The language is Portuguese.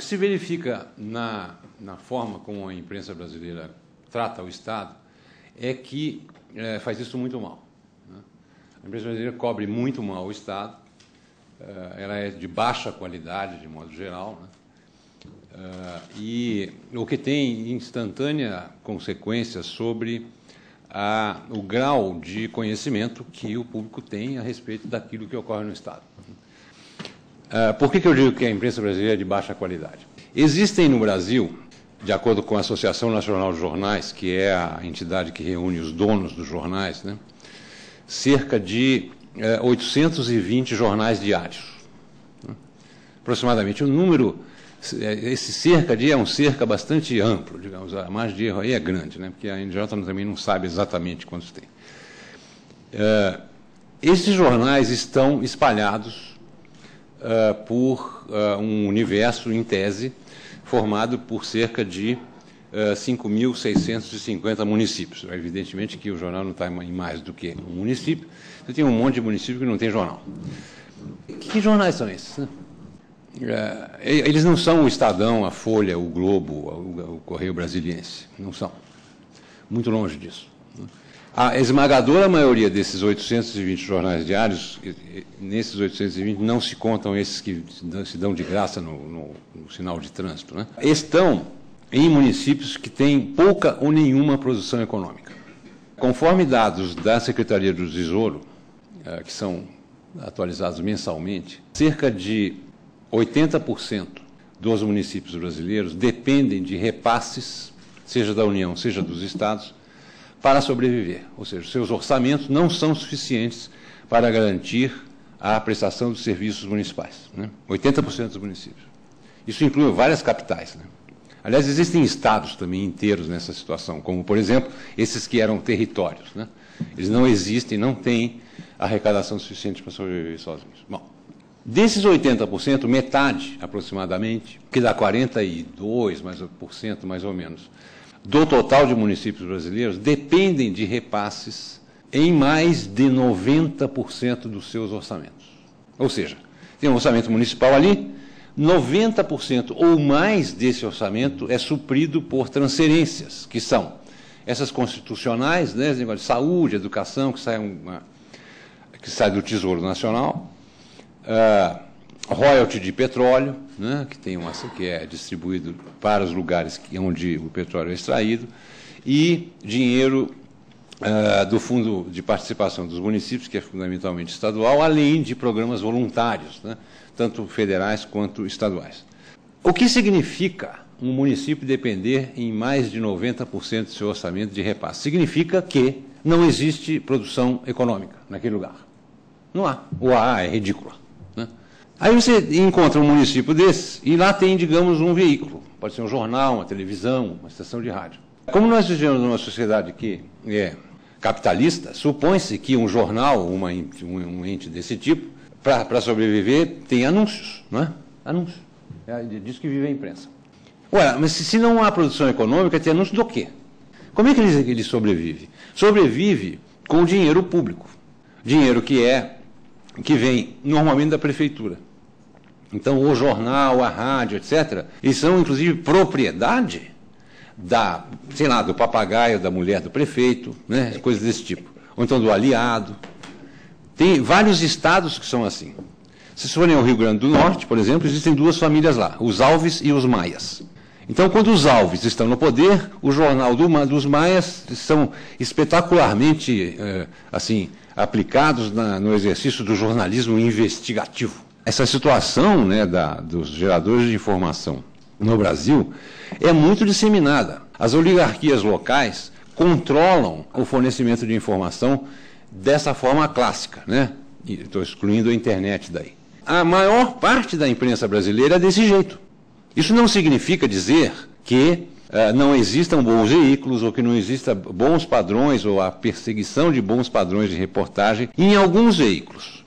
que se verifica na, na forma como a imprensa brasileira trata o Estado é que é, faz isso muito mal. Né? A imprensa brasileira cobre muito mal o Estado, é, ela é de baixa qualidade, de modo geral, né? é, e o que tem instantânea consequência sobre a, o grau de conhecimento que o público tem a respeito daquilo que ocorre no Estado. Uh, por que, que eu digo que a imprensa brasileira é de baixa qualidade? Existem no Brasil, de acordo com a Associação Nacional de Jornais, que é a entidade que reúne os donos dos jornais, né, cerca de uh, eh, 820 jornais diários. Né, aproximadamente. O número, eh, esse cerca de é um cerca bastante amplo, digamos, a margem de erro aí é grande, né, porque a NJ também não sabe exatamente quantos tem. Uh, esses jornais estão espalhados uh, por uh, um universo, em tese, formado por cerca de uh, 5.650 municípios. Evidentemente que o jornal não está em mais do que um município. Você tem um monte de municípios que não tem jornal. Que jornais são esses? Né? Uh, eles não são o Estadão, a Folha, o Globo, o, Correio Brasiliense. Não são. Muito longe disso. A esmagadora maioria desses 820 jornais diários, nesses 820 não se contam esses que se dão de graça no, no, no sinal de trânsito, né? estão em municípios que têm pouca ou nenhuma produção econômica. Conforme dados da Secretaria do Tesouro, eh, que são atualizados mensalmente, cerca de 80% dos municípios brasileiros dependem de repasses, seja da União, seja dos estados, para sobreviver. Ou seja, seus orçamentos não são suficientes para garantir a prestação dos serviços municipais. Né? 80% dos municípios. Isso inclui várias capitais. Né? Aliás, existem estados também inteiros nessa situação, como, por exemplo, esses que eram territórios. Né? Eles não existem, não têm arrecadação suficiente para sobreviver sozinhos. Bom, desses 80%, metade aproximadamente, que dá 42% mais, por cento, mais ou menos, do total de municípios brasileiros dependem de repasses em mais de 90% dos seus orçamentos. Ou seja, tem um orçamento municipal ali, 90% ou mais desse orçamento é suprido por transferências, que são essas constitucionais, né, de saúde, educação, que sai, uma, que sai do Tesouro Nacional, uh, royalty de petróleo, né, que, tem uma, que é distribuído para os lugares onde o petróleo é extraído, e dinheiro uh, do Fundo de Participação dos Municípios, que é fundamentalmente estadual, além de programas voluntários, né, tanto federais quanto estaduais. O que significa um município depender em mais de 90% do seu orçamento de repasse? Significa que não existe produção econômica naquele lugar. Não há. O A é ridícula. Aí você encontra um município desse e lá tem, digamos, um veículo. Pode ser um jornal, uma televisão, uma estação de rádio. Como nós vivemos numa sociedade que é capitalista, supõe-se que um jornal, uma, um ente desse tipo, para sobreviver, tem anúncios, não é? Anúncios. É disso que vive a imprensa. Ué, mas se, não há produção econômica, tem anúncio do quê? Como é que ele, ele sobrevive? Sobrevive com dinheiro público. Dinheiro que é que vem normalmente da prefeitura. Então, o jornal, a rádio, etc., eles são, inclusive, propriedade da, sei lá, do papagaio da mulher do prefeito, né, coisas desse tipo. Ou então do aliado. Tem vários estados que são assim. Se forem ao Rio Grande do Norte, por exemplo, existem duas famílias lá, os Alves e os Maias. Então, quando os Alves estão no poder, o jornal do, dos Maias são espetacularmente, eh, assim, aplicados na, no exercício do jornalismo investigativo. Essa situação né, da, dos geradores de informação no Brasil é muito disseminada. As oligarquias locais controlam o fornecimento de informação dessa forma clássica, né? Estou excluindo a internet daí. A maior parte da imprensa brasileira é desse jeito. Isso não significa dizer que uh, não existam bons veículos ou que não existam bons padrões ou a perseguição de bons padrões de reportagem em alguns veículos.